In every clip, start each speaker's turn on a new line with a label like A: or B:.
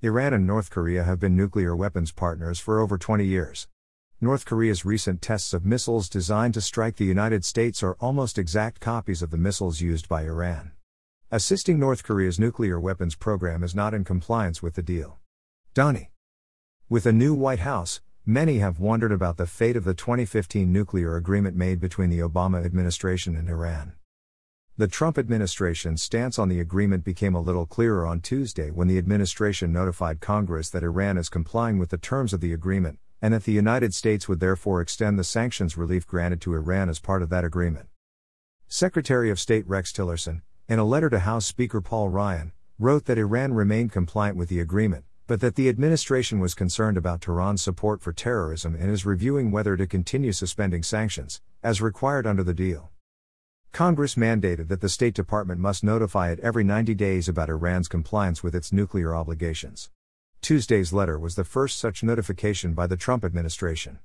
A: Iran and North Korea have been nuclear weapons partners for over 20 years. North Korea's recent tests of missiles designed to strike the United States are almost exact copies of the missiles used by Iran. Assisting North Korea's nuclear weapons program is not in compliance with the deal. Donny. With a new White House, many have wondered about the fate of the 2015 nuclear agreement made between the Obama administration and Iran. The Trump administration's stance on the agreement became a little clearer on Tuesday when the administration notified Congress that Iran is complying with the terms of the agreement, and that the United States would therefore extend the sanctions relief granted to Iran as part of that agreement. Secretary of State Rex Tillerson, in a letter to House Speaker Paul Ryan, wrote that Iran remained compliant with the agreement, but that the administration was concerned about Tehran's support for terrorism and is reviewing whether to continue suspending sanctions, as required under the deal. Congress mandated that the State Department must notify it every 90 days about Iran's compliance with its nuclear obligations. Tuesday's letter was the first such notification by the Trump administration.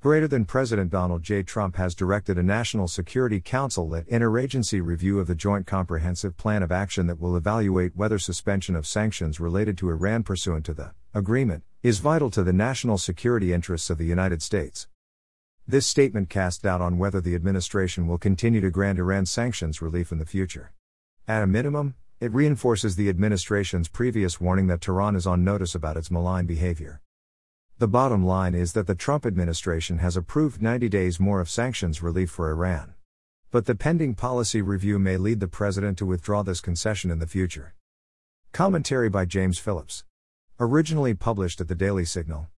A: Greater than President Donald J. Trump has directed a National Security Council led interagency review of the Joint Comprehensive Plan of Action that will evaluate whether suspension of sanctions related to Iran pursuant to the agreement is vital to the national security interests of the United States. This statement cast doubt on whether the administration will continue to grant Iran sanctions relief in the future. At a minimum, it reinforces the administration's previous warning that Tehran is on notice about its malign behavior. The bottom line is that the Trump administration has approved 90 days more of sanctions relief for Iran. But the pending policy review may lead the president to withdraw this concession in the future. Commentary by James Phillips. Originally published at the Daily Signal.